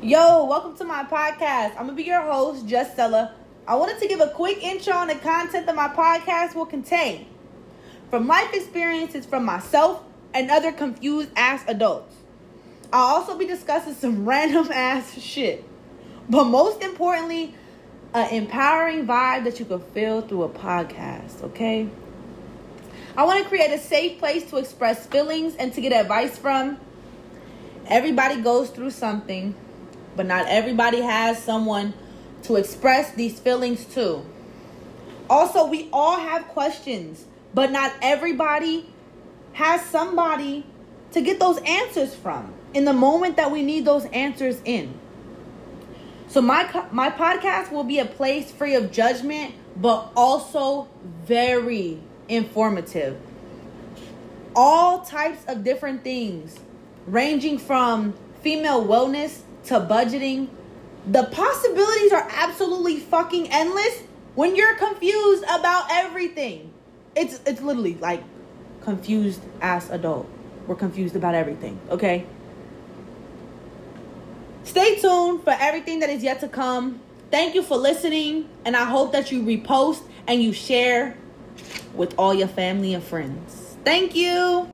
Yo, welcome to my podcast. I'm gonna be your host, Just Stella. I wanted to give a quick intro on the content that my podcast will contain. From life experiences from myself and other confused ass adults. I'll also be discussing some random ass shit. But most importantly, an empowering vibe that you can feel through a podcast, okay? I want to create a safe place to express feelings and to get advice from. Everybody goes through something, but not everybody has someone to express these feelings to. Also, we all have questions, but not everybody has somebody to get those answers from in the moment that we need those answers in. So my my podcast will be a place free of judgment, but also very informative. All types of different things, ranging from female wellness to budgeting. The possibilities are absolutely fucking endless when you're confused about everything. It's it's literally like confused ass adult. We're confused about everything, okay? Stay tuned for everything that is yet to come. Thank you for listening, and I hope that you repost and you share with all your family and friends. Thank you.